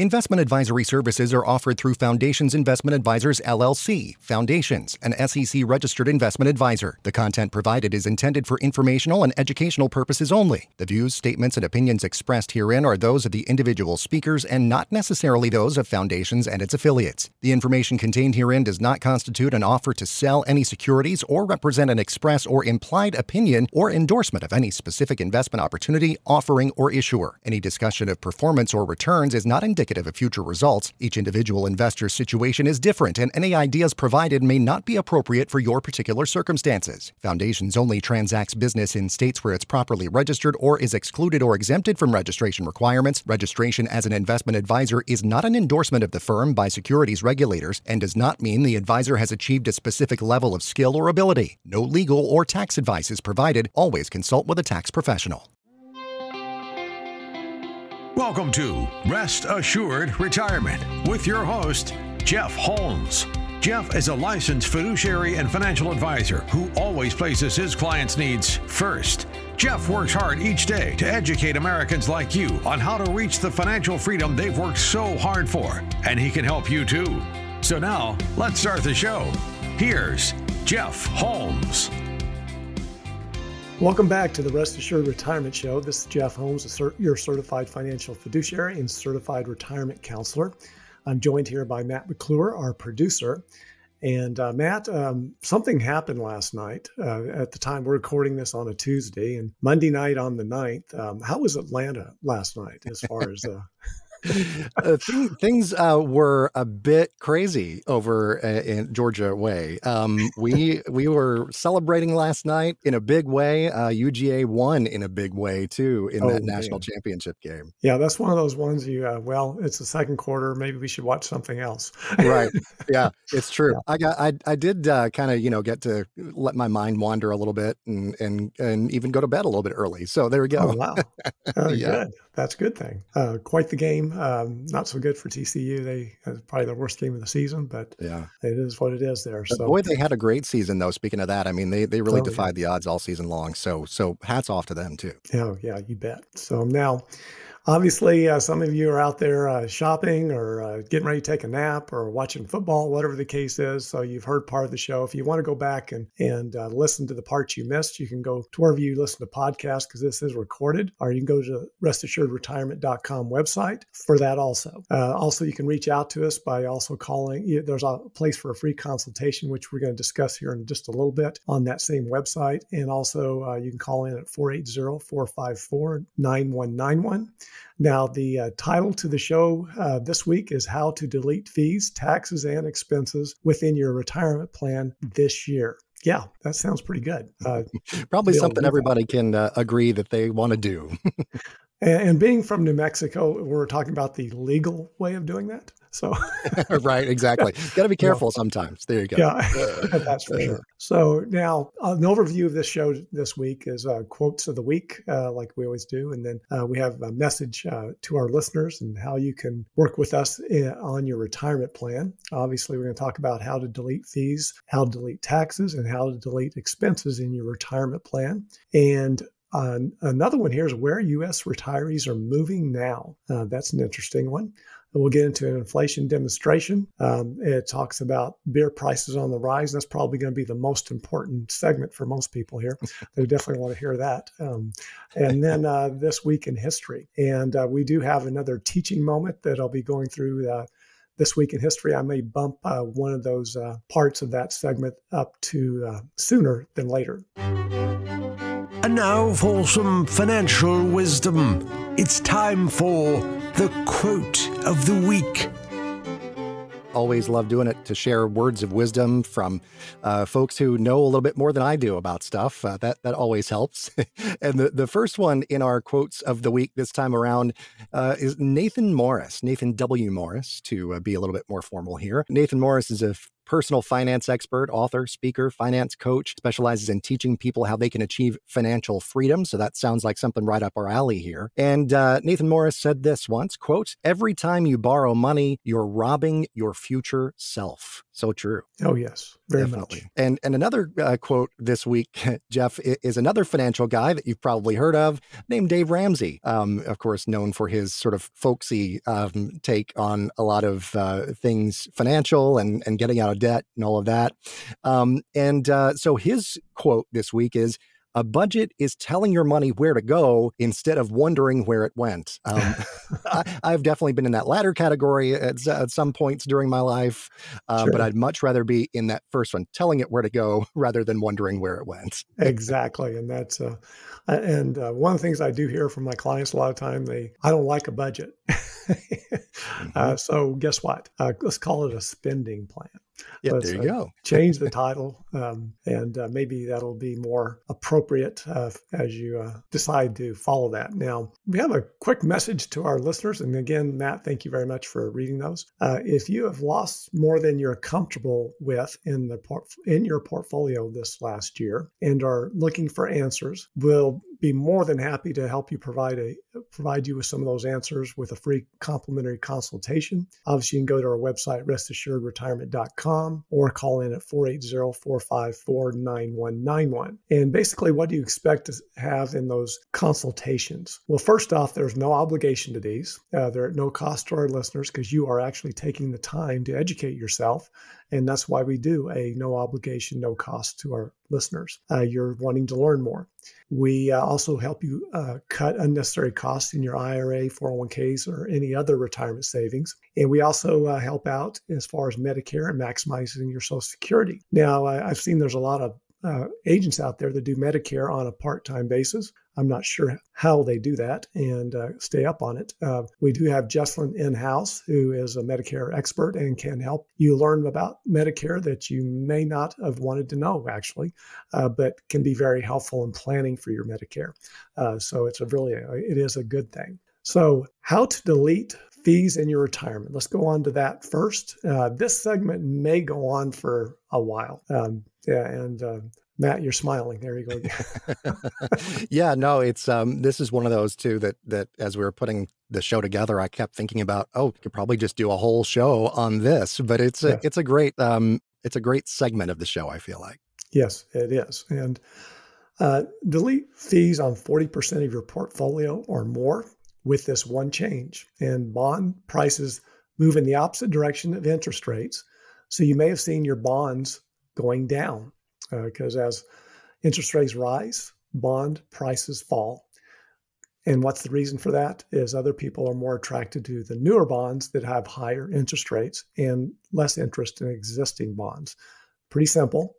Investment advisory services are offered through Foundations Investment Advisors LLC, Foundations, an SEC registered investment advisor. The content provided is intended for informational and educational purposes only. The views, statements, and opinions expressed herein are those of the individual speakers and not necessarily those of Foundations and its affiliates. The information contained herein does not constitute an offer to sell any securities or represent an express or implied opinion or endorsement of any specific investment opportunity, offering, or issuer. Any discussion of performance or returns is not indicative of future results. Each individual investor's situation is different, and any ideas provided may not be appropriate for your particular circumstances. Foundations only transacts business in states where it's properly registered or is excluded or exempted from registration requirements. Registration as an investment advisor is not an endorsement of the firm by securities regulators and does not mean the advisor has achieved a specific level of skill or ability. No legal or tax advice is provided. Always consult with a tax professional. Welcome to Rest Assured Retirement with your host, Jeff Holmes. Jeff is a licensed fiduciary and financial advisor who always places his clients' needs first. Jeff works hard each day to educate Americans like you on how to reach the financial freedom they've worked so hard for, and he can help you too. So now, let's start the show. Here's Jeff Holmes. Welcome back to the Rest Assured Retirement Show. This is Jeff Holmes, your certified financial fiduciary and certified retirement counselor. I'm joined here by Matt McClure, our producer. And uh, Matt, um, something happened last night. Uh, at the time we're recording this on a Tuesday, and Monday night on the 9th. Um, how was Atlanta last night as far as uh, uh, th- things uh, were a bit crazy over uh, in Georgia way. Um, we we were celebrating last night in a big way. UGA uh, won in a big way too in oh, that national championship game. Yeah, that's one of those ones you. Uh, well, it's the second quarter. Maybe we should watch something else. right. Yeah, it's true. Yeah. I got. I I did uh, kind of you know get to let my mind wander a little bit and and and even go to bed a little bit early. So there we go. Oh wow. Oh, yeah. Good. That's a good thing. quite the game. Um, not so good for TCU. They probably the worst game of the season, but yeah, it is what it is there. But so boy, they had a great season though. Speaking of that, I mean, they they really oh, defied yeah. the odds all season long. So so hats off to them too. Yeah, yeah, you bet. So now obviously, uh, some of you are out there uh, shopping or uh, getting ready to take a nap or watching football, whatever the case is. So you've heard part of the show. If you want to go back and and uh, listen to the parts you missed, you can go to wherever you listen to podcasts because this is recorded, or you can go to restassuredretirement.com website for that also. Uh, also, you can reach out to us by also calling. There's a place for a free consultation, which we're going to discuss here in just a little bit on that same website. And also, uh, you can call in at 480 454 9191. Now, the uh, title to the show uh, this week is How to Delete Fees, Taxes, and Expenses Within Your Retirement Plan This Year. Yeah, that sounds pretty good. Uh, Probably something everybody can uh, agree that they want to do. and, and being from New Mexico, we're talking about the legal way of doing that. So, right, exactly. Got to be careful yeah. sometimes. There you go. Yeah, that's for sure. So now an overview of this show this week is uh, quotes of the week, uh, like we always do, and then uh, we have a message uh, to our listeners and how you can work with us in, uh, on your retirement plan. Obviously, we're going to talk about how to delete fees, how to delete taxes, and how to delete expenses in your retirement plan. And uh, another one here is where U.S. retirees are moving now. Uh, that's an interesting one. We'll get into an inflation demonstration. Um, it talks about beer prices on the rise. That's probably going to be the most important segment for most people here. they definitely want to hear that. Um, and then uh, this week in history. And uh, we do have another teaching moment that I'll be going through uh, this week in history. I may bump uh, one of those uh, parts of that segment up to uh, sooner than later. And now for some financial wisdom. It's time for the quote of the week. Always love doing it to share words of wisdom from uh, folks who know a little bit more than I do about stuff. Uh, that that always helps. and the, the first one in our quotes of the week this time around uh, is Nathan Morris, Nathan W. Morris, to uh, be a little bit more formal here. Nathan Morris is a personal finance expert, author, speaker, finance coach, specializes in teaching people how they can achieve financial freedom. So that sounds like something right up our alley here. And uh, Nathan Morris said this once, quote, every time you borrow money, you're robbing your future self. So true. Oh yes, very Definitely. much. And and another uh, quote this week, Jeff, is another financial guy that you've probably heard of, named Dave Ramsey. Um, of course, known for his sort of folksy um, take on a lot of uh, things financial and and getting out of debt and all of that. Um, and uh, so his quote this week is a budget is telling your money where to go instead of wondering where it went. Um, I, have definitely been in that latter category at, at some points during my life, uh, sure. but I'd much rather be in that first one, telling it where to go rather than wondering where it went. exactly, and that's uh, and uh, one of the things I do hear from my clients a lot of time they I don't like a budget. mm-hmm. Uh, so guess what? Uh, let's call it a spending plan. Yeah, there you uh, go. change the title, um, and uh, maybe that'll be more appropriate uh, as you uh, decide to follow that. Now, we have a quick message to our listeners, and again, Matt, thank you very much for reading those. Uh, if you have lost more than you're comfortable with in the port- in your portfolio this last year and are looking for answers, we'll be more than happy to help you provide a provide you with some of those answers with a free complimentary consultation. Obviously, you can go to our website restassuredretirement.com or call in at 480-454-9191. And basically, what do you expect to have in those consultations? Well, first off, there's no obligation to these. Uh, they're at no cost to our listeners because you are actually taking the time to educate yourself and that's why we do a no obligation, no cost to our listeners. Uh, you're wanting to learn more. We uh, also help you uh, cut unnecessary costs in your IRA, 401ks, or any other retirement savings. And we also uh, help out as far as Medicare and maximizing your Social Security. Now, I've seen there's a lot of uh, agents out there that do Medicare on a part time basis. I'm not sure how they do that and uh, stay up on it. Uh, we do have Jesslyn in house, who is a Medicare expert and can help you learn about Medicare that you may not have wanted to know, actually, uh, but can be very helpful in planning for your Medicare. Uh, so it's a really, it is a good thing. So, how to delete fees in your retirement. Let's go on to that first. Uh, this segment may go on for a while. Um, yeah, and uh, Matt, you're smiling. There you go. yeah, no, it's um, this is one of those too that that as we were putting the show together, I kept thinking about, oh, we could probably just do a whole show on this. But it's a yes. it's a great um, it's a great segment of the show. I feel like. Yes, it is, and uh, delete fees on forty percent of your portfolio or more with this one change. And bond prices move in the opposite direction of interest rates. So you may have seen your bonds going down because uh, as interest rates rise, bond prices fall. And what's the reason for that? Is other people are more attracted to the newer bonds that have higher interest rates and less interest in existing bonds. Pretty simple.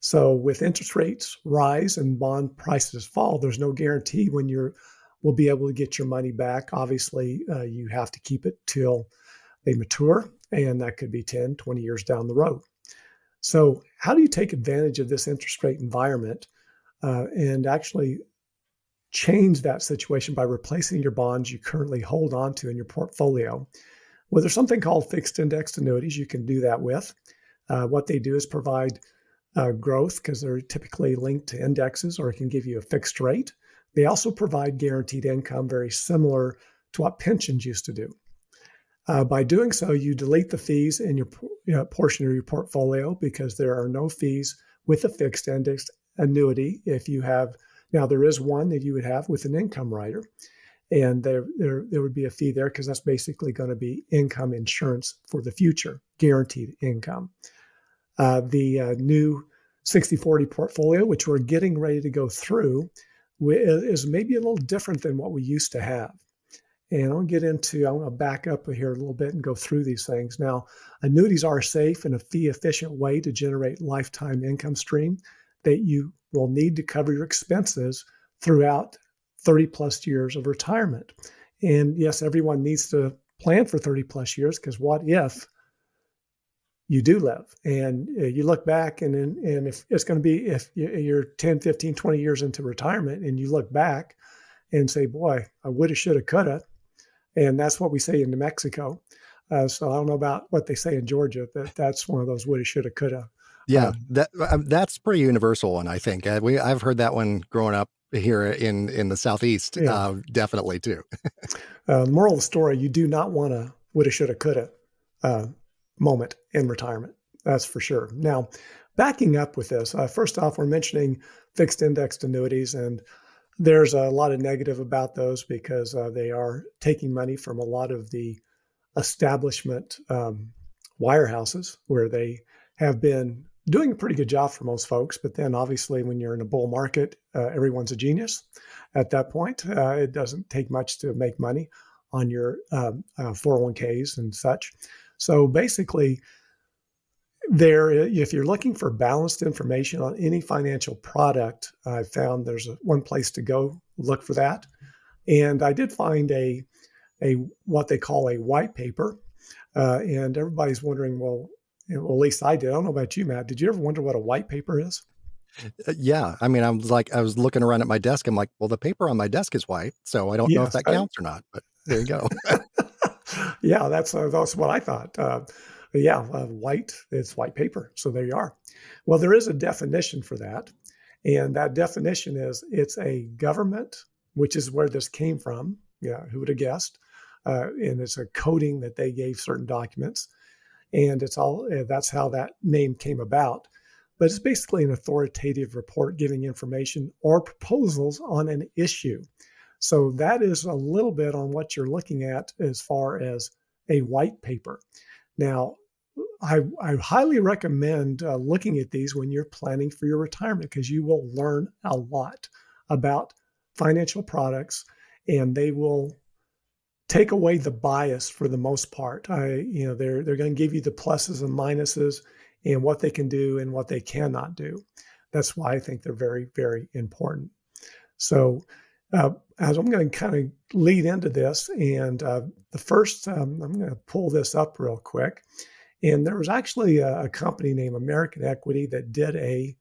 So with interest rates rise and bond prices fall, there's no guarantee when you're will be able to get your money back. Obviously, uh, you have to keep it till they mature, and that could be 10, 20 years down the road. So, how do you take advantage of this interest rate environment uh, and actually change that situation by replacing your bonds you currently hold on to in your portfolio? Well, there's something called fixed indexed annuities you can do that with. Uh, what they do is provide uh, growth because they're typically linked to indexes or it can give you a fixed rate. They also provide guaranteed income, very similar to what pensions used to do. Uh, by doing so, you delete the fees in your you know, portion of your portfolio because there are no fees with a fixed indexed annuity. If you have now, there is one that you would have with an income rider, and there there, there would be a fee there because that's basically going to be income insurance for the future, guaranteed income. Uh, the uh, new 60/40 portfolio, which we're getting ready to go through, is maybe a little different than what we used to have. And I'll get into, I'm going to back up here a little bit and go through these things. Now, annuities are safe and a fee efficient way to generate lifetime income stream that you will need to cover your expenses throughout 30 plus years of retirement. And yes, everyone needs to plan for 30 plus years because what if you do live and uh, you look back and and if it's going to be if you're 10 15 20 years into retirement and you look back and say boy i woulda shoulda coulda and that's what we say in new mexico uh, so i don't know about what they say in georgia but that's one of those woulda shoulda coulda yeah um, that um, that's pretty universal one i think uh, we i've heard that one growing up here in in the southeast yeah. uh, definitely too uh, moral of the story you do not want a woulda shoulda coulda uh, moment in retirement. That's for sure. Now, backing up with this, uh, first off, we're mentioning fixed indexed annuities, and there's a lot of negative about those because uh, they are taking money from a lot of the establishment um, wirehouses where they have been doing a pretty good job for most folks. But then, obviously, when you're in a bull market, uh, everyone's a genius. At that point, uh, it doesn't take much to make money on your um, uh, 401ks and such. So basically, there, if you're looking for balanced information on any financial product, I found there's a, one place to go look for that. And I did find a a what they call a white paper, uh, and everybody's wondering, well, well, at least I did. I don't know about you, Matt. Did you ever wonder what a white paper is? Uh, yeah, I mean, I was like, I was looking around at my desk. I'm like, well, the paper on my desk is white, so I don't yes, know if that counts I, or not. But there you go. yeah, that's uh, that's what I thought. Uh, yeah, uh, white it's white paper. So there you are. Well, there is a definition for that, and that definition is it's a government, which is where this came from. Yeah, who would have guessed? Uh, and it's a coding that they gave certain documents, and it's all uh, that's how that name came about. But it's basically an authoritative report giving information or proposals on an issue. So that is a little bit on what you're looking at as far as a white paper. Now, I, I highly recommend uh, looking at these when you're planning for your retirement because you will learn a lot about financial products and they will take away the bias for the most part. I, you know, they're they're going to give you the pluses and minuses and what they can do and what they cannot do. That's why I think they're very very important. So uh, as I'm going to kind of lead into this, and uh, the first, um, I'm going to pull this up real quick. And there was actually a, a company named American Equity that did a,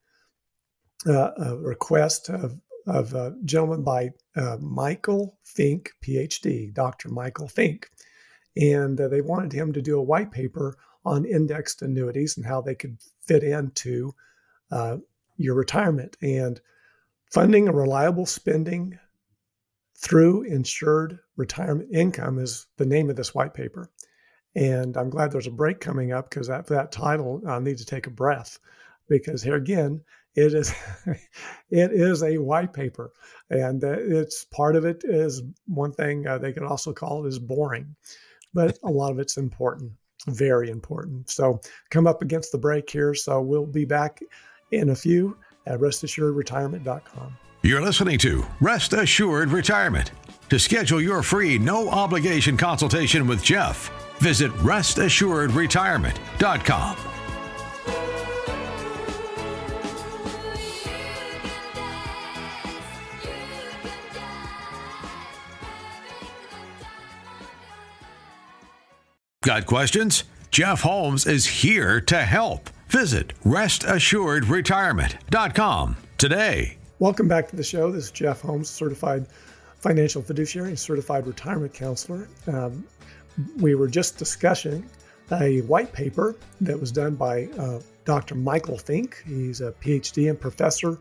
uh, a request of, of a gentleman by uh, Michael Fink, PhD, Dr. Michael Fink. And uh, they wanted him to do a white paper on indexed annuities and how they could fit into uh, your retirement. And funding a reliable spending through insured retirement income is the name of this white paper. And I'm glad there's a break coming up because that, that title, I need to take a breath because here again, it is it is a white paper, and it's part of it is one thing uh, they could also call it is boring, but a lot of it's important, very important. So come up against the break here. So we'll be back in a few at restassuredretirement.com. You're listening to Rest Assured Retirement. To schedule your free, no obligation consultation with Jeff, visit restassuredretirement.com. Got questions? Jeff Holmes is here to help. Visit restassuredretirement.com today. Welcome back to the show. This is Jeff Holmes, certified financial fiduciary and certified retirement counselor. Um, we were just discussing a white paper that was done by uh, Dr. Michael Fink. He's a PhD and professor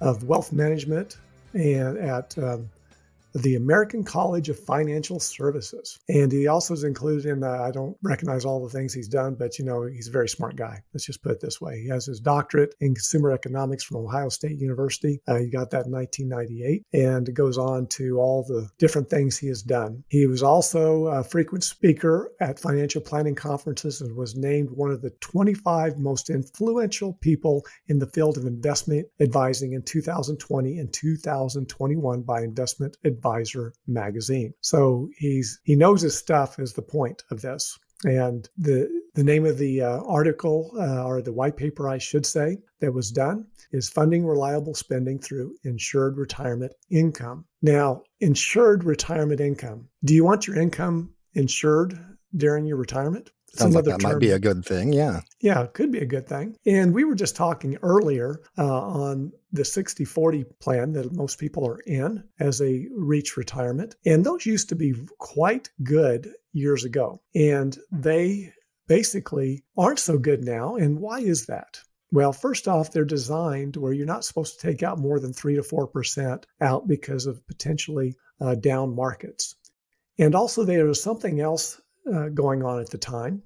of wealth management and at um, the American College of Financial Services. And he also is included in, uh, I don't recognize all the things he's done, but you know, he's a very smart guy. Let's just put it this way. He has his doctorate in consumer economics from Ohio State University. Uh, he got that in 1998 and it goes on to all the different things he has done. He was also a frequent speaker at financial planning conferences and was named one of the 25 most influential people in the field of investment advising in 2020 and 2021 by Investment Advisor Advisor magazine. So he's he knows his stuff is the point of this. And the the name of the uh, article uh, or the white paper, I should say, that was done is funding reliable spending through insured retirement income. Now, insured retirement income. Do you want your income insured during your retirement? Sounds like that term. might be a good thing. Yeah. Yeah, it could be a good thing. And we were just talking earlier uh, on the 60 40 plan that most people are in as they reach retirement. And those used to be quite good years ago. And they basically aren't so good now. And why is that? Well, first off, they're designed where you're not supposed to take out more than 3 to 4% out because of potentially uh, down markets. And also, there is something else uh, going on at the time.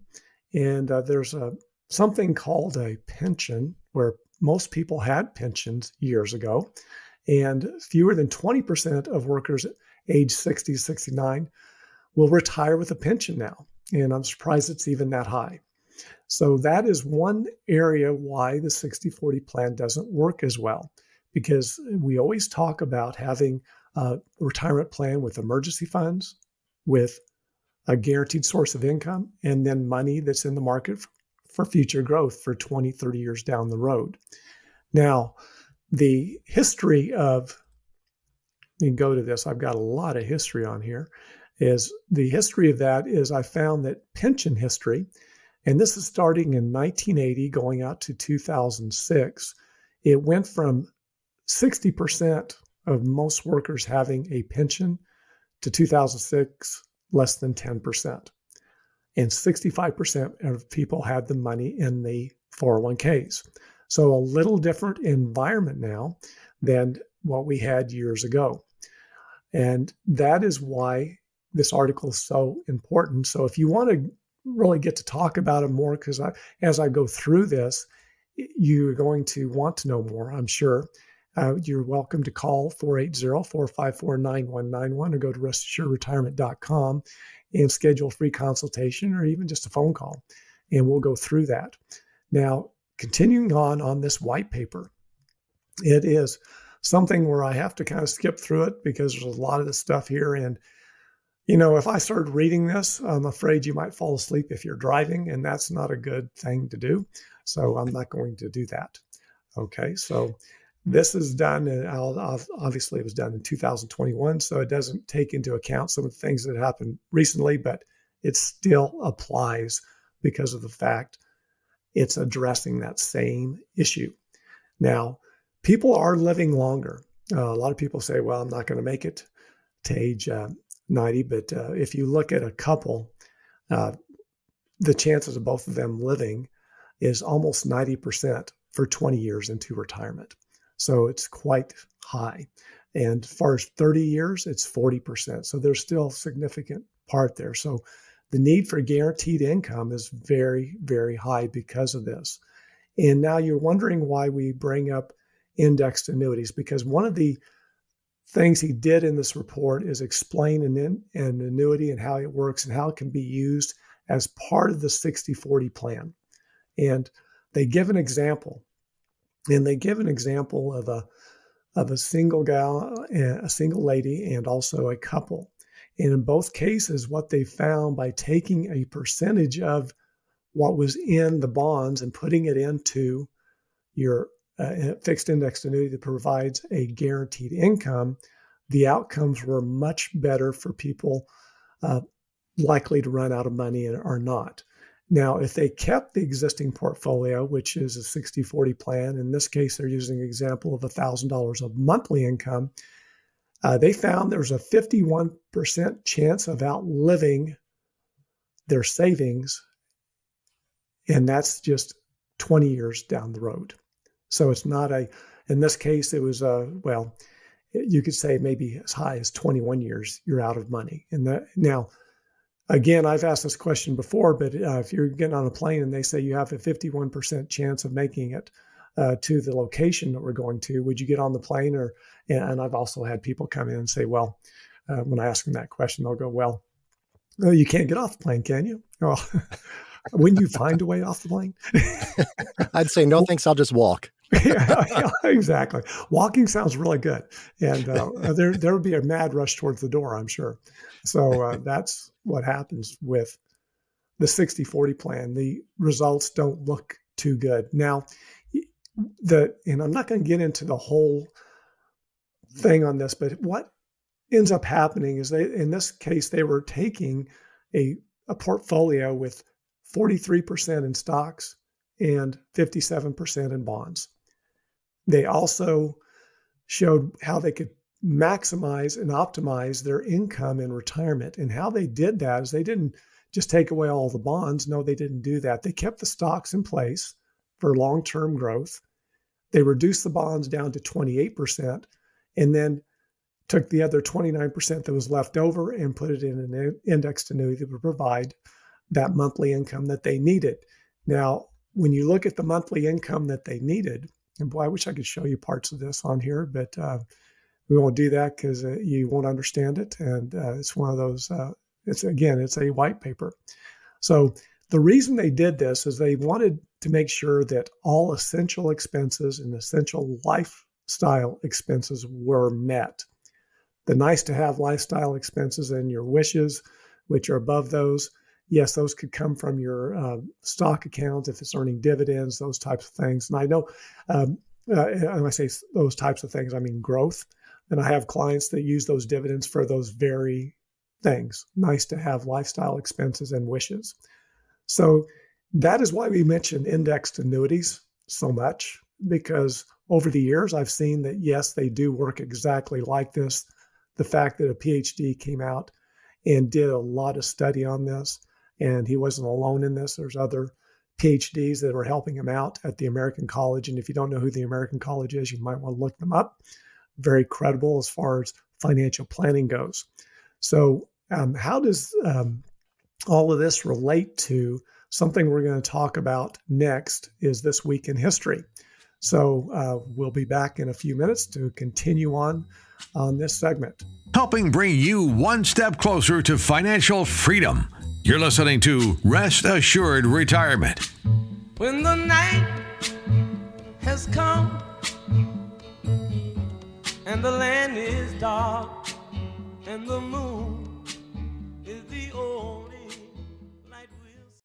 And uh, there's a something called a pension, where most people had pensions years ago, and fewer than 20% of workers age 60 to 69 will retire with a pension now. And I'm surprised it's even that high. So that is one area why the 60 40 plan doesn't work as well, because we always talk about having a retirement plan with emergency funds, with a guaranteed source of income, and then money that's in the market for future growth for 20, 30 years down the road. Now, the history of, you can go to this, I've got a lot of history on here, is the history of that is I found that pension history, and this is starting in 1980 going out to 2006, it went from 60% of most workers having a pension to 2006, less than 10%. And 65% of people had the money in the 401ks. So a little different environment now than what we had years ago. And that is why this article is so important. So if you want to really get to talk about it more, because as I go through this, you're going to want to know more, I'm sure. Uh, you're welcome to call 480-454-9191 or go to restassuredretirement.com and schedule a free consultation or even just a phone call. And we'll go through that. Now, continuing on on this white paper, it is something where I have to kind of skip through it because there's a lot of the stuff here. And, you know, if I started reading this, I'm afraid you might fall asleep if you're driving, and that's not a good thing to do. So I'm not going to do that. Okay. So this is done, and obviously it was done in 2021. So it doesn't take into account some of the things that happened recently, but it still applies because of the fact it's addressing that same issue. Now, people are living longer. Uh, a lot of people say, well, I'm not going to make it to age uh, 90. But uh, if you look at a couple, uh, the chances of both of them living is almost 90% for 20 years into retirement. So it's quite high. And far as 30 years, it's 40%. So there's still significant part there. So the need for guaranteed income is very, very high because of this. And now you're wondering why we bring up indexed annuities, because one of the things he did in this report is explain an, an annuity and how it works and how it can be used as part of the 60 40 plan. And they give an example. And they give an example of a of a single gal, a single lady, and also a couple. And in both cases, what they found by taking a percentage of what was in the bonds and putting it into your uh, fixed index annuity that provides a guaranteed income, the outcomes were much better for people uh, likely to run out of money are not. Now, if they kept the existing portfolio, which is a 60 40 plan, in this case, they're using an example of $1,000 of monthly income, uh, they found there's a 51% chance of outliving their savings, and that's just 20 years down the road. So it's not a, in this case, it was a, well, you could say maybe as high as 21 years you're out of money. And that, now, again, I've asked this question before, but uh, if you're getting on a plane and they say you have a 51% chance of making it, uh, to the location that we're going to. Would you get on the plane? Or and I've also had people come in and say, well, uh, when I ask them that question, they'll go, well, well you can't get off the plane, can you? Well, when you find a way off the plane? I'd say no, thanks. I'll just walk. Yeah, exactly. Walking sounds really good, and uh, there there would be a mad rush towards the door, I'm sure. So uh, that's what happens with the 60-40 plan. The results don't look too good. Now, the and I'm not going to get into the whole thing on this, but what ends up happening is they in this case they were taking a a portfolio with 43% in stocks and 57% in bonds. They also showed how they could maximize and optimize their income in retirement. And how they did that is they didn't just take away all the bonds. No, they didn't do that. They kept the stocks in place for long term growth. They reduced the bonds down to 28% and then took the other 29% that was left over and put it in an indexed annuity that would provide that monthly income that they needed. Now, when you look at the monthly income that they needed, and boy, I wish I could show you parts of this on here, but uh, we won't do that because uh, you won't understand it. And uh, it's one of those. Uh, it's again, it's a white paper. So the reason they did this is they wanted to make sure that all essential expenses and essential lifestyle expenses were met. The nice to have lifestyle expenses and your wishes, which are above those, yes, those could come from your uh, stock account if it's earning dividends, those types of things. And I know um, uh, when I say those types of things, I mean growth. And I have clients that use those dividends for those very things. Nice to have lifestyle expenses and wishes. So that is why we mention indexed annuities so much, because over the years, I've seen that yes, they do work exactly like this. The fact that a PhD came out and did a lot of study on this, and he wasn't alone in this. There's other PhDs that were helping him out at the American College. And if you don't know who the American College is, you might want to look them up. Very credible as far as financial planning goes. So, um, how does um, all of this relate to something we're going to talk about next? Is this week in history? So, uh, we'll be back in a few minutes to continue on on this segment. Helping bring you one step closer to financial freedom. You're listening to Rest Assured Retirement. When the night has come and the land is dark and the moon is the only light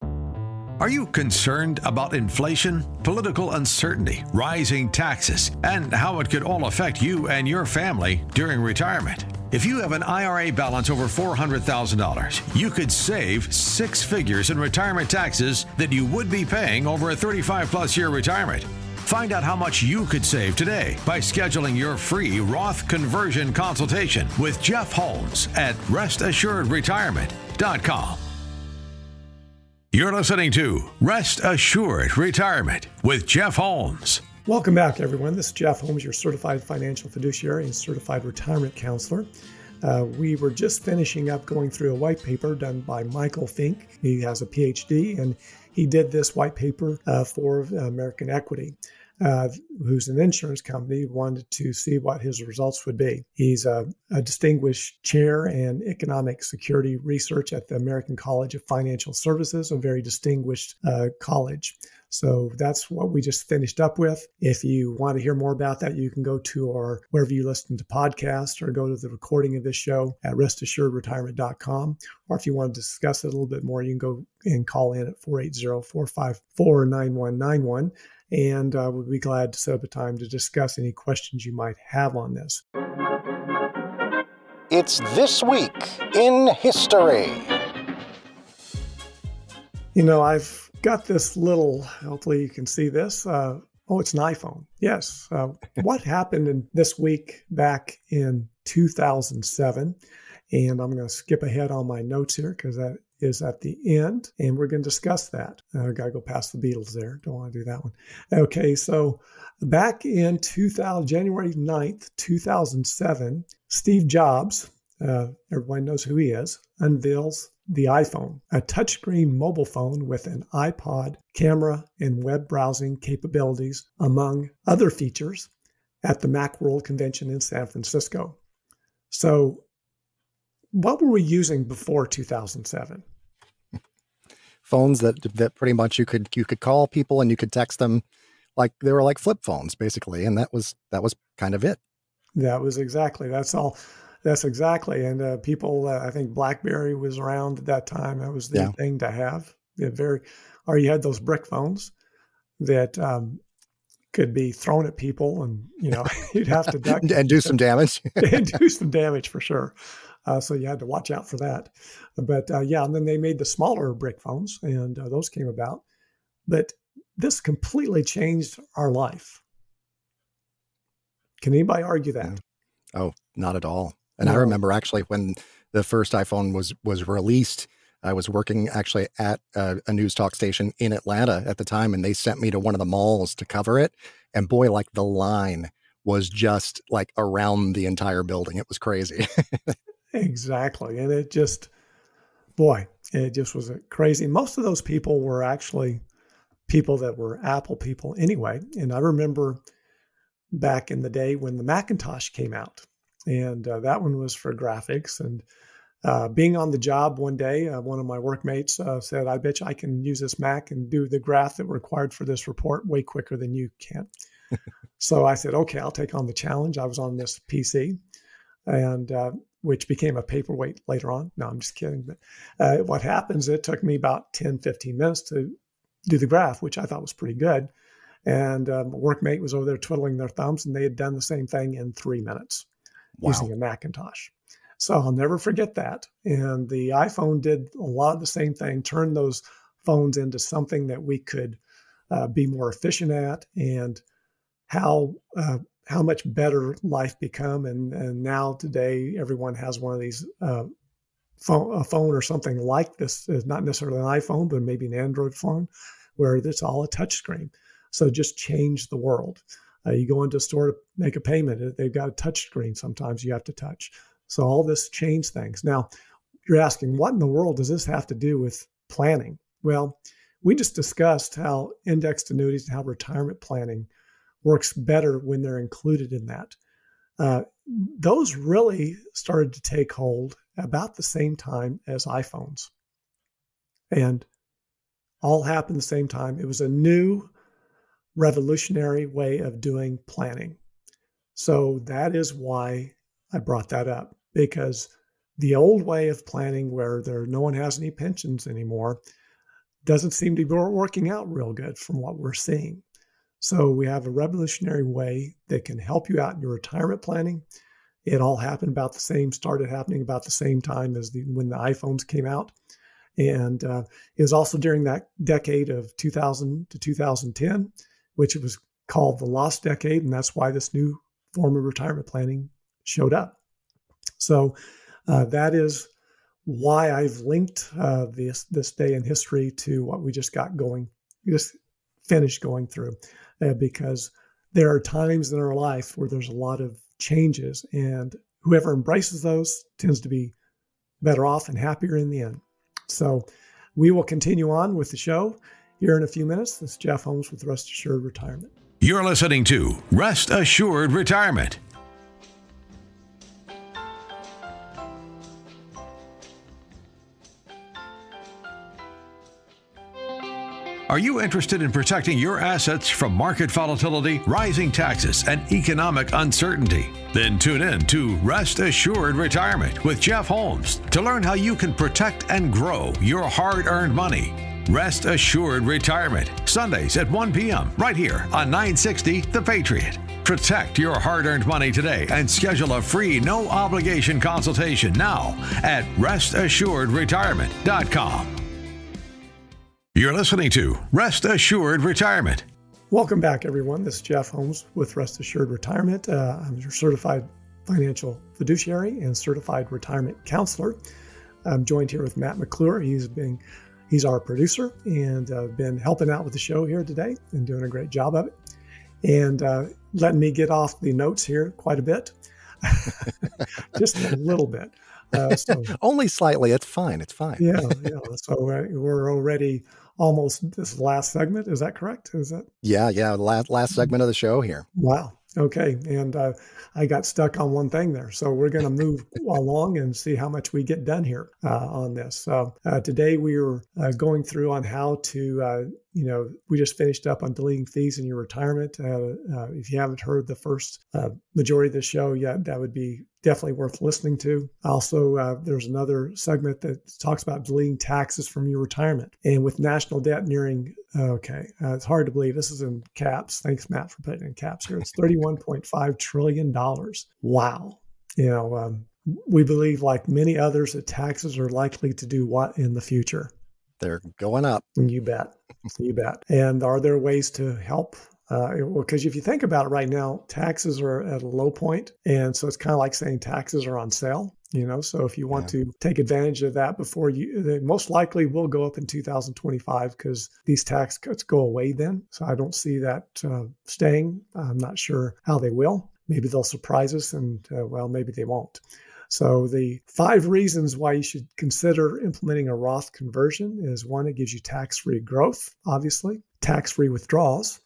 we'll Are you concerned about inflation, political uncertainty, rising taxes, and how it could all affect you and your family during retirement? If you have an IRA balance over $400,000, you could save six figures in retirement taxes that you would be paying over a 35 plus year retirement. Find out how much you could save today by scheduling your free Roth conversion consultation with Jeff Holmes at restassuredretirement.com. You're listening to Rest Assured Retirement with Jeff Holmes. Welcome back, everyone. This is Jeff Holmes, your certified financial fiduciary and certified retirement counselor. Uh, we were just finishing up going through a white paper done by Michael Fink. He has a PhD, and he did this white paper uh, for American Equity uh, who's an insurance company, wanted to see what his results would be. He's a, a, distinguished chair in economic security research at the American College of Financial Services, a very distinguished uh, college. So that's what we just finished up with. If you want to hear more about that, you can go to our wherever you listen to podcasts or go to the recording of this show at restassuredretirement.com. Or if you want to discuss it a little bit more, you can go and call in at 480 454 9191 and uh, we'll be glad to set up a time to discuss any questions you might have on this. It's This Week in History. You know, I've got this little, hopefully you can see this. Uh, oh, it's an iPhone. Yes. Uh, what happened in this week back in 2007? And I'm going to skip ahead on my notes here because that is at the end, and we're going to discuss that. I uh, got to go past the Beatles there. Don't want to do that one. Okay, so back in 2000, January 9th, 2007, Steve Jobs, uh, everyone knows who he is, unveils the iPhone, a touchscreen mobile phone with an iPod, camera, and web browsing capabilities, among other features, at the Macworld convention in San Francisco. So what were we using before 2007? Phones that that pretty much you could you could call people and you could text them like they were like flip phones basically and that was that was kind of it. That was exactly. That's all that's exactly. And uh, people, uh, I think BlackBerry was around at that time. That was the yeah. thing to have. very, or you had those brick phones that um, could be thrown at people, and you know you'd have to duck and do some damage. and do some damage for sure. Uh, so you had to watch out for that. But uh, yeah, and then they made the smaller brick phones, and uh, those came about. But this completely changed our life. Can anybody argue that? Oh, not at all. And. I remember actually when the first iPhone was was released. I was working actually at a, a, news talk station in Atlanta at the time, and they sent me to one of the malls to cover it. And boy, like the line was just like around the entire building. It was crazy. Exactly. And it just, boy, it just was crazy. Most of those people were actually people that were Apple people anyway. And I remember back in the day when the Macintosh came out, and uh, that one was for graphics. And uh, being on the job one day, uh, one of my workmates uh, said, I bet you I can use this Mac and do the graph that required for this report way quicker than you can. so I said, okay, I'll take on the challenge. I was on this PC, and uh, which became a paperweight later on. No, I'm just kidding. But uh, what happens, it took me about 10, 15 minutes to do the graph, which I thought was pretty good. And um, workmate was over there twiddling their thumbs, and they had done the same thing in three minutes wow. using a Macintosh. So I'll never forget that. And the iPhone did a lot of the same thing, turned those phones into something that we could uh, be more efficient at, and how uh, how much better life become. And and now today, everyone has one of these. Uh, phone, a phone or something like this is not necessarily an iPhone, but maybe an Android phone, where it's all a touchscreen. So just change the world. Uh, you go into a store to make a payment, they've got a touch screen. Sometimes you have to touch. So all this changed things. Now, you're asking, what in the world does this have to do with planning? Well, we just discussed how indexed annuities and how retirement planning works better when they're included in that. Uh, those really started to take hold about the same time as iPhones. And all happened the same time. It was a new revolutionary way of doing planning. So that is why I brought that up because the old way of planning where there no one has any pensions anymore doesn't seem to be working out real good from what we're seeing. So we have a revolutionary way that can help you out in your retirement planning. It all happened about the same, started happening about the same time as the when the iPhones came out. And uh, it was also during that decade of 2000 to 2010 which it was called the lost decade. And that's why this new form of retirement planning showed up. So uh, that is why I've linked uh, this this day in history to what we just got going, just finished going through, uh, because there are times in our life where there's a lot of changes, and whoever embraces those tends to be better off and happier in the end. So we will continue on with the show here in a few minutes. This is Jeff Holmes with Rest Assured Retirement. You're listening to Rest Assured Retirement. Are you interested in protecting your assets from market volatility, rising taxes, and economic uncertainty? Then tune in to Rest Assured Retirement with Jeff Holmes to learn how you can protect and grow your hard earned money. Rest Assured Retirement, Sundays at 1 p.m., right here on 960 The Patriot. Protect your hard earned money today and schedule a free, no obligation consultation now at restassuredretirement.com. You're listening to Rest Assured Retirement. Welcome back, everyone. This is Jeff Holmes with Rest Assured Retirement. Uh, I'm your certified financial fiduciary and certified retirement counselor. I'm joined here with Matt McClure. He's been He's our producer and uh, been helping out with the show here today and doing a great job of it and uh, letting me get off the notes here quite a bit, just a little bit. Uh, so, Only slightly. It's fine. It's fine. yeah, yeah. So uh, we're already almost this last segment. Is that correct? Is that? Yeah, yeah. Last last segment of the show here. Wow. Okay, and uh, I got stuck on one thing there. So we're going to move along and see how much we get done here uh, on this. So uh, today we are uh, going through on how to, uh, you know, we just finished up on deleting fees in your retirement. Uh, if you haven't heard the first majority of the show yet, that would be definitely worth listening to. Also, uh, there's another segment that talks about deleting taxes from your retirement. And with national debt nearing, okay, uh, it's hard to believe this is in caps. Thanks, Matt, for putting in caps here. It's $31.5 trillion. Wow. You know, um, we believe, like many others, that taxes are likely to do what in the future? They're going up. You bet. You bet. And are there ways to help because uh, if you think about it right now, taxes are at a low point, and so it's kind of like saying taxes are on sale. You know, so if you want yeah. to take advantage of that before you, they most likely will go up in 2025 because these tax cuts go away then. So I don't see that uh, staying. I'm not sure how they will. Maybe they'll surprise us, and uh, well, maybe they won't. So, the five reasons why you should consider implementing a Roth conversion is one, it gives you tax free growth, obviously, tax free withdrawals,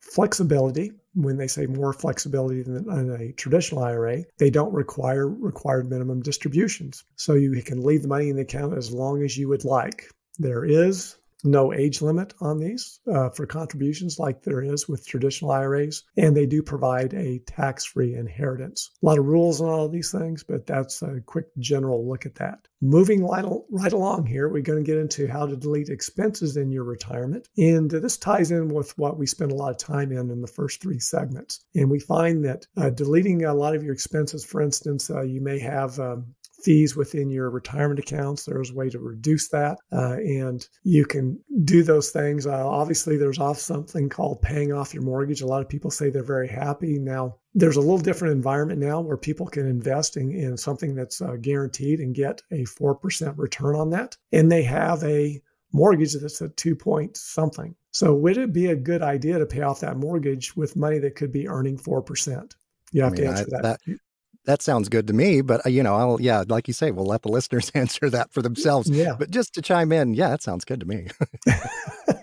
flexibility. When they say more flexibility than a traditional IRA, they don't require required minimum distributions. So, you can leave the money in the account as long as you would like. There is no age limit on these uh, for contributions like there is with traditional IRAs, and they do provide a tax free inheritance. A lot of rules on all of these things, but that's a quick general look at that. Moving right, along here, we're going to get into how to delete expenses in your retirement. And this ties in with what we spent a lot of time in in the first three segments. And we find that uh, deleting a lot of your expenses, for instance, uh, you may have um, fees within your retirement accounts. There's a way to reduce that, uh, and you can do those things. Uh, obviously, there's off something called paying off your mortgage. A lot of people say they're very happy now. There's a little different environment now where people can invest in, in something that's uh, guaranteed and get a four percent return on that, and they have a mortgage that's at two point something. So, would it be a good idea to pay off that mortgage with money that could be earning four percent? You have I mean, to answer I, that. that that sounds good to me. But uh, you know, I'll yeah, like you say, we'll let the listeners answer that for themselves. Yeah. But just to chime in, yeah, that sounds good to me.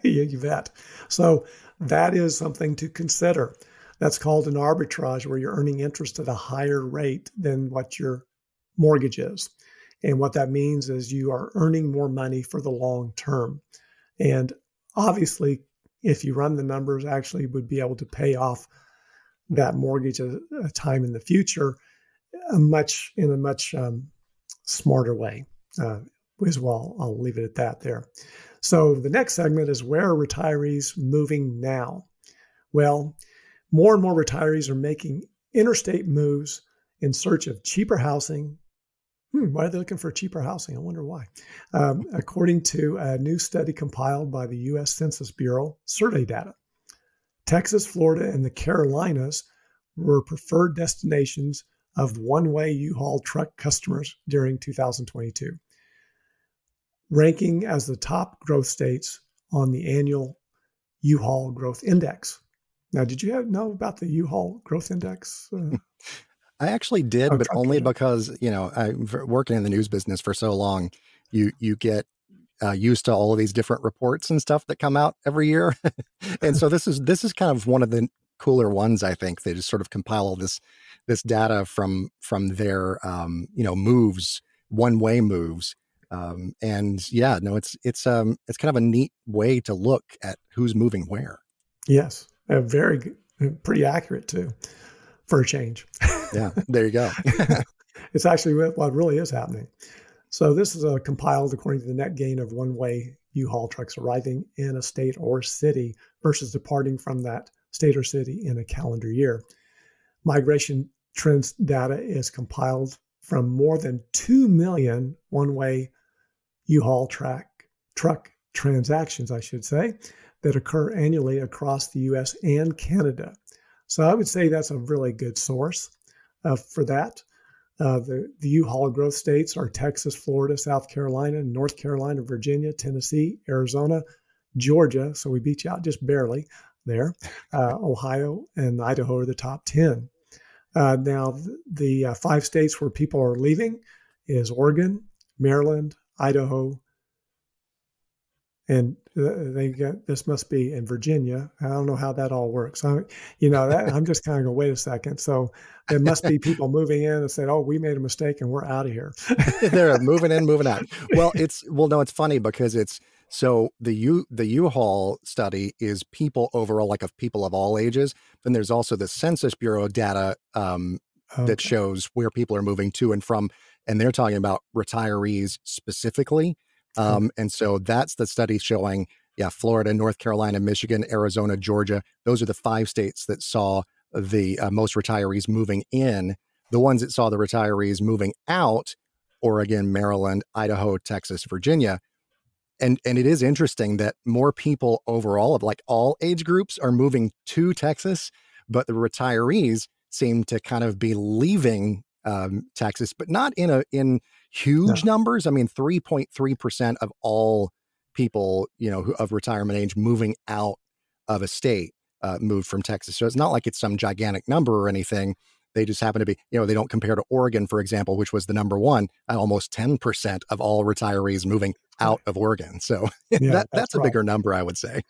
yeah, you bet. So that is something to consider. That's called an arbitrage, where you're earning interest at a higher rate than what your mortgage is. And what that means is you are earning more money for the long term. And obviously, if you run the numbers, actually would be able to pay off that mortgage a, a time in the future a much in a much um, smarter way uh, as well. I'll leave it at that there. So the next segment is where are retirees moving now? Well, more and more retirees are making interstate moves in search of cheaper housing. Hmm, why are they looking for cheaper housing? I wonder why. Um, according to a new study compiled by the U.S. Census Bureau survey data, Texas, Florida, and the Carolinas were preferred destinations of one way U Haul truck customers during 2022, ranking as the top growth states on the annual U Haul Growth Index. Now, did you have, know about the U Haul Growth Index? Uh, I actually did, oh, but only because you know I working in the news business for so long. You you get uh, used to all of these different reports and stuff that come out every year, and so this is this is kind of one of the cooler ones. I think they just sort of compile all this this data from from their um, you know moves, one way moves. Um, and yeah, no, it's it's um it's kind of a neat way to look at who's moving where. Yes, uh, very pretty accurate too, for a change. yeah, there you go. it's actually what really is happening. So this is a compiled according to the net gain of one-way U-Haul trucks arriving in a state or city versus departing from that state or city in a calendar year. Migration trends data is compiled from more than 2 million one way U Haul truck transactions, I should say, that occur annually across the US and Canada. So I would say that's a really good source uh, for that. Uh, the, the U-Haul growth states are Texas, Florida, South Carolina, North Carolina, Virginia, Tennessee, Arizona, Georgia. So we beat you out just barely there. Uh, Ohio and Idaho are the top 10. Uh, now, the uh, five states where people are leaving is Oregon, Maryland, Idaho, and uh, they get this must be in Virginia. I don't know how that all works. I, you know, that, I'm just kind of going, wait a second. So there must be people moving in and said, "Oh, we made a mistake and we're out of here." They're moving in, moving out. Well, it's well, no, it's funny because it's so the U the U-Haul study is people overall, like of people of all ages. Then there's also the Census Bureau data um, okay. that shows where people are moving to and from, and they're talking about retirees specifically. Um, And so that's the study showing, yeah, Florida, North Carolina, Michigan, Arizona, Georgia. Those are the five states that saw the uh, most retirees moving in. The ones that saw the retirees moving out, Oregon, Maryland, Idaho, Texas, Virginia and and it is interesting that more people overall of like all age groups are moving to Texas, but the retirees seem to kind of be leaving um, Texas, but not in a in huge no. numbers. I mean, three point three percent of all people, you know, who, of retirement age moving out of a state uh, moved from Texas. So it's not like it's some gigantic number or anything, They just happen to be, you know, they don't compare to Oregon, for example, which was the number one, at almost 10% of all retirees moving out of Oregon. So yeah, that, that's, that's a right. bigger number, I would say.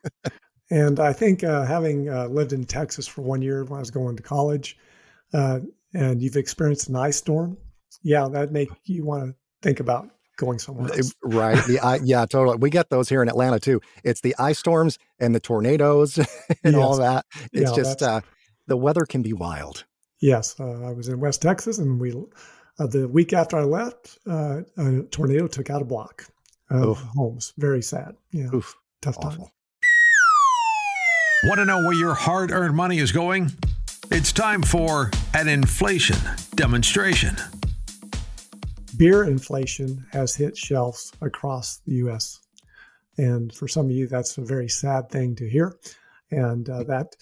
and I think uh, having uh, lived in Texas for one year when I was going to college, uh, and you've experienced an ice storm, yeah, that make you want to think about going somewhere else. Right. The yeah, totally. We get those here in Atlanta too. It's the ice storms and the tornadoes and yes. all that. It's yeah, just uh, the weather can be wild. Yes, uh, I was in West Texas, and we uh, the week after I left, uh, a tornado took out a block of Oof. homes. Very sad. Yeah, Oof. tough Awful. time. Want to know where your hard-earned money is going? It's time for an inflation demonstration beer inflation has hit shelves across the U.S. And for some of you, that's a very sad thing to hear. And uh, that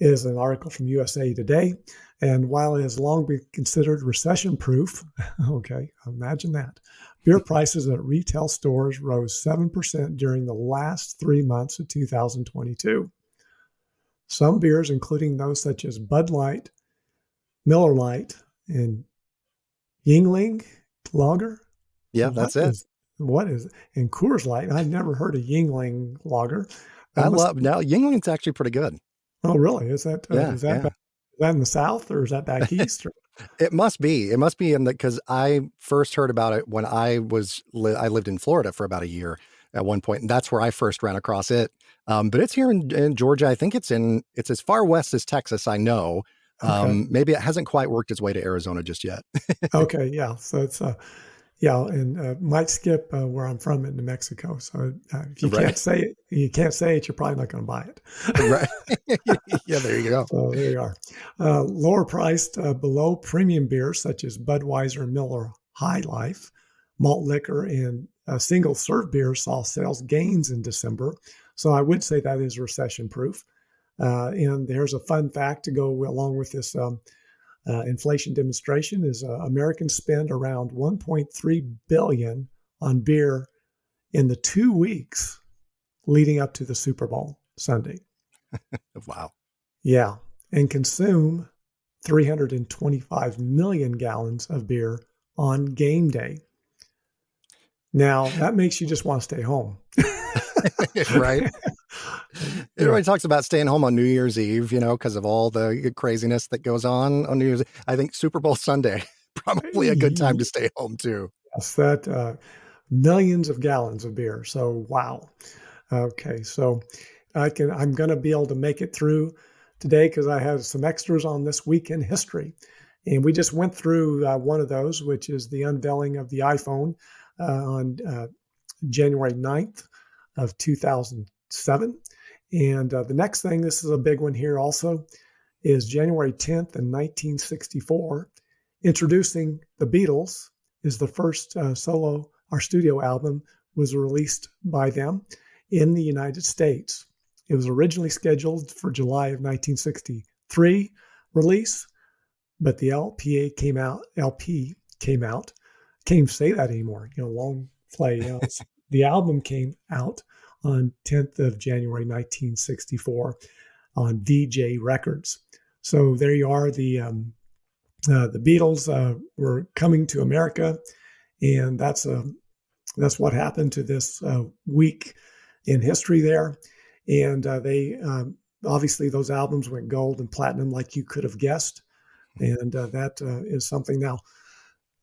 is an article from USA Today. And while it has long been considered recession proof, okay, imagine that, beer prices at retail stores rose 7% during the last three months of 2022. Some beers, including those such as Bud Light, Miller Lite, and Yuengling lager. Yeah, what that's it. Is, what is in Coors Light? I've never heard of Yuengling lager. That I must, love now Yuengling's actually pretty good. Oh, really? Is that uh, yeah, is that yeah. That in the South or is that back east? Or? it must be. It must be in the because I first heard about it when I was li- I lived in Florida for about a year at one point, and that's where I first ran across it. Um, but it's here in, in, Georgia. I think it's in it's as far west as Texas. I know. Okay. Um, maybe it hasn't quite worked its way to Arizona just yet. okay, yeah. So it's uh, yeah, and uh, might skip uh, where I'm from in New Mexico. So uh, if you right. can't say it, you can't say it. You're probably not going to buy it. right. yeah, there you go. So there you are. Uh, lower priced, uh, below premium beers such as Budweiser, Miller High Life, malt liquor, and single serve beer saw sales gains in December. So I would say that is recession proof. Uh, and there's a fun fact to go along with this um, uh, inflation demonstration is uh, Americans spend around 1.3 billion on beer in the two weeks leading up to the Super Bowl Sunday. wow. Yeah, and consume 325 million gallons of beer on game day. Now, that makes you just want to stay home. right? Everybody talks about staying home on New Year's Eve, you know, because of all the craziness that goes on on New Year's. I think Super Bowl Sunday probably a good time to stay home too. Yes, that uh, millions of gallons of beer. So wow. Okay, so I can I'm going to be able to make it through today because I have some extras on this week in history, and we just went through uh, one of those, which is the unveiling of the iPhone uh, on uh, January 9th of 2007. And uh, the next thing, this is a big one here also, is January 10th in 1964. Introducing the Beatles is the first uh, solo our studio album was released by them in the United States. It was originally scheduled for July of 1963 release, but the LPA came out. LP came out. Can't even say that anymore. You know, long play. You know, the album came out on 10th of January 1964 on Vee-Jay Records. So there you are. The um, uh, the Beatles uh, were coming to America, and that's a uh, that's what happened to this uh, week in history there. And uh, they um, obviously those albums went gold and platinum, like you could have guessed, and uh, that is something. Now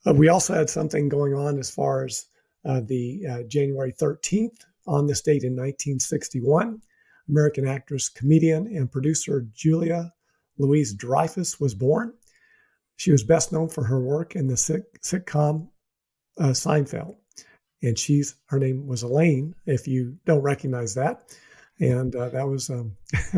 we also had something going on as far as the January 13th on this date in 1961, American actress, comedian, and producer Julia Louis-Dreyfus was born. She was best known for her work in the sitcom uh, Seinfeld, and she's her name was Elaine. If you don't recognize that, and uh, that was um,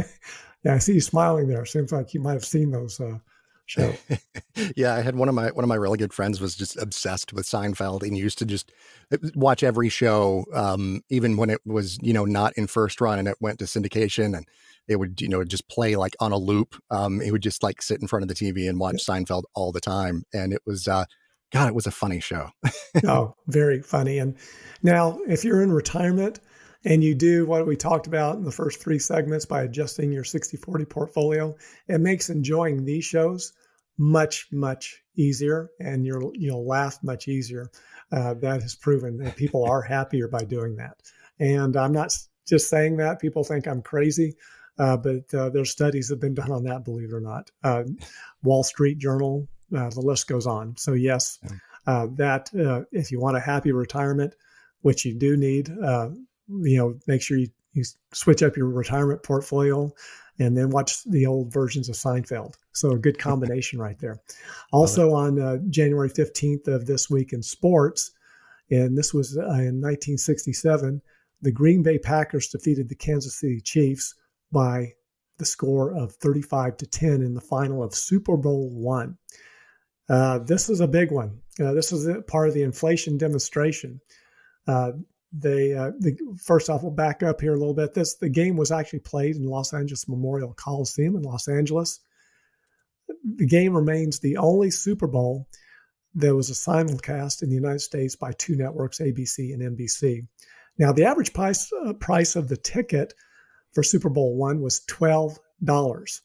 yeah, I see you smiling there. Seems like you might have seen those uh, show. yeah, I had one of my one of my really good friends was just obsessed with Seinfeld and used to just uh, watch every show, um, even when it was you know not in first run and it went to syndication and it would you know just play like on a loop. Um, he would just like sit in front of the TV and watch yeah. Seinfeld all the time, and it was. Uh, God, it was a funny show. oh, very funny. And now, if you're in retirement and you do what we talked about in the first three segments by adjusting your 60 40 portfolio, it makes enjoying these shows much, much easier, and you're, you'll laugh much easier. Uh, that has proven that people are happier by doing that. And I'm not just saying that. People think I'm crazy, uh, but uh, there's studies that have been done on that, believe it or not. Uh, Wall Street Journal, uh, the list goes on. So, yes, uh, that if you want a happy retirement, which you do need, you know, make sure you, you switch up your retirement portfolio and then watch the old versions of Seinfeld. So a good combination right there. Also on uh, January 15th of this week in sports, and this was uh, in 1967, the Green Bay Packers defeated the Kansas City Chiefs by the score of 35 to 10 in the final of Super Bowl one. Uh, this is a big one. Uh, this is part of the inflation demonstration. They uh, the first off, we'll back up here a little bit. This the game was actually played in Los Angeles Memorial Coliseum in Los Angeles. The game remains the only Super Bowl that was a simulcast in the United States by two networks, ABC and NBC. Now, the average price uh, price of the ticket for Super Bowl one was twelve dollars.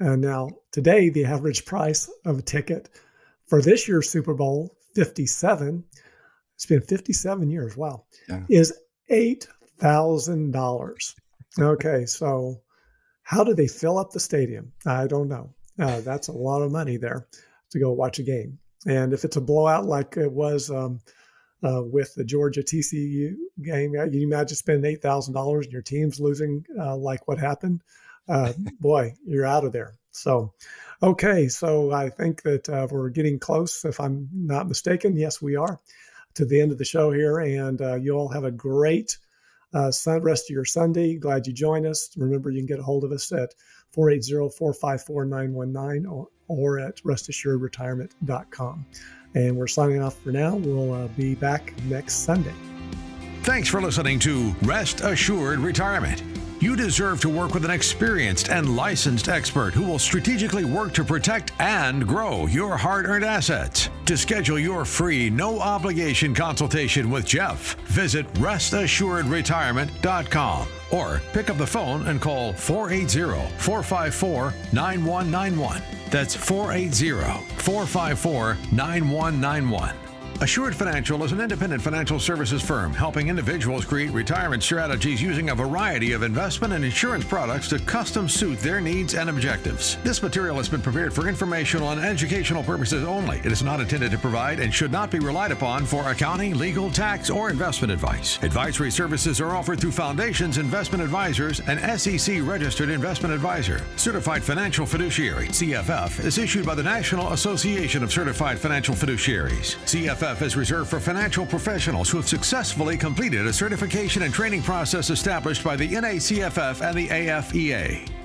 And now today, the average price of a ticket for this year's Super Bowl fifty seven it's been 57 years. Wow. Yeah. Is $8,000. Okay. So, how do they fill up the stadium? I don't know. Uh, that's a lot of money there to go watch a game. And if it's a blowout like it was um, uh, with the Georgia TCU game, you imagine spending eight thousand dollars and your team's losing uh, like what happened. Uh, boy, you're out of there. So, okay, so I think that uh, we're getting close. If I'm not mistaken, yes, we are to the end of the show here. And uh, you all have a great uh, rest of your Sunday. Glad you joined us. Remember, you can get a hold of us at 480 454 919 or at restassuredretirement.com. And we're signing off for now. We'll uh, be back next Sunday. Thanks for listening to Rest Assured Retirement. You deserve to work with an experienced and licensed expert who will strategically work to protect and grow your hard earned assets. To schedule your free, no obligation consultation with Jeff, visit restassuredretirement.com or pick up the phone and call 480 454 9191. That's 480 454 9191. Assured Financial is an independent financial services firm helping individuals create retirement strategies using a variety of investment and insurance products to custom suit their needs and objectives. This material has been prepared for informational and educational purposes only. It is not intended to provide and should not be relied upon for accounting, legal, tax, or investment advice. Advisory services are offered through Foundations Investment Advisors, an SEC registered investment advisor. Certified Financial Fiduciary, CFF, is issued by the National Association of Certified Financial Fiduciaries. CFF Is reserved for financial professionals who have successfully completed a certification and training process established by the NACFF and the AFEA.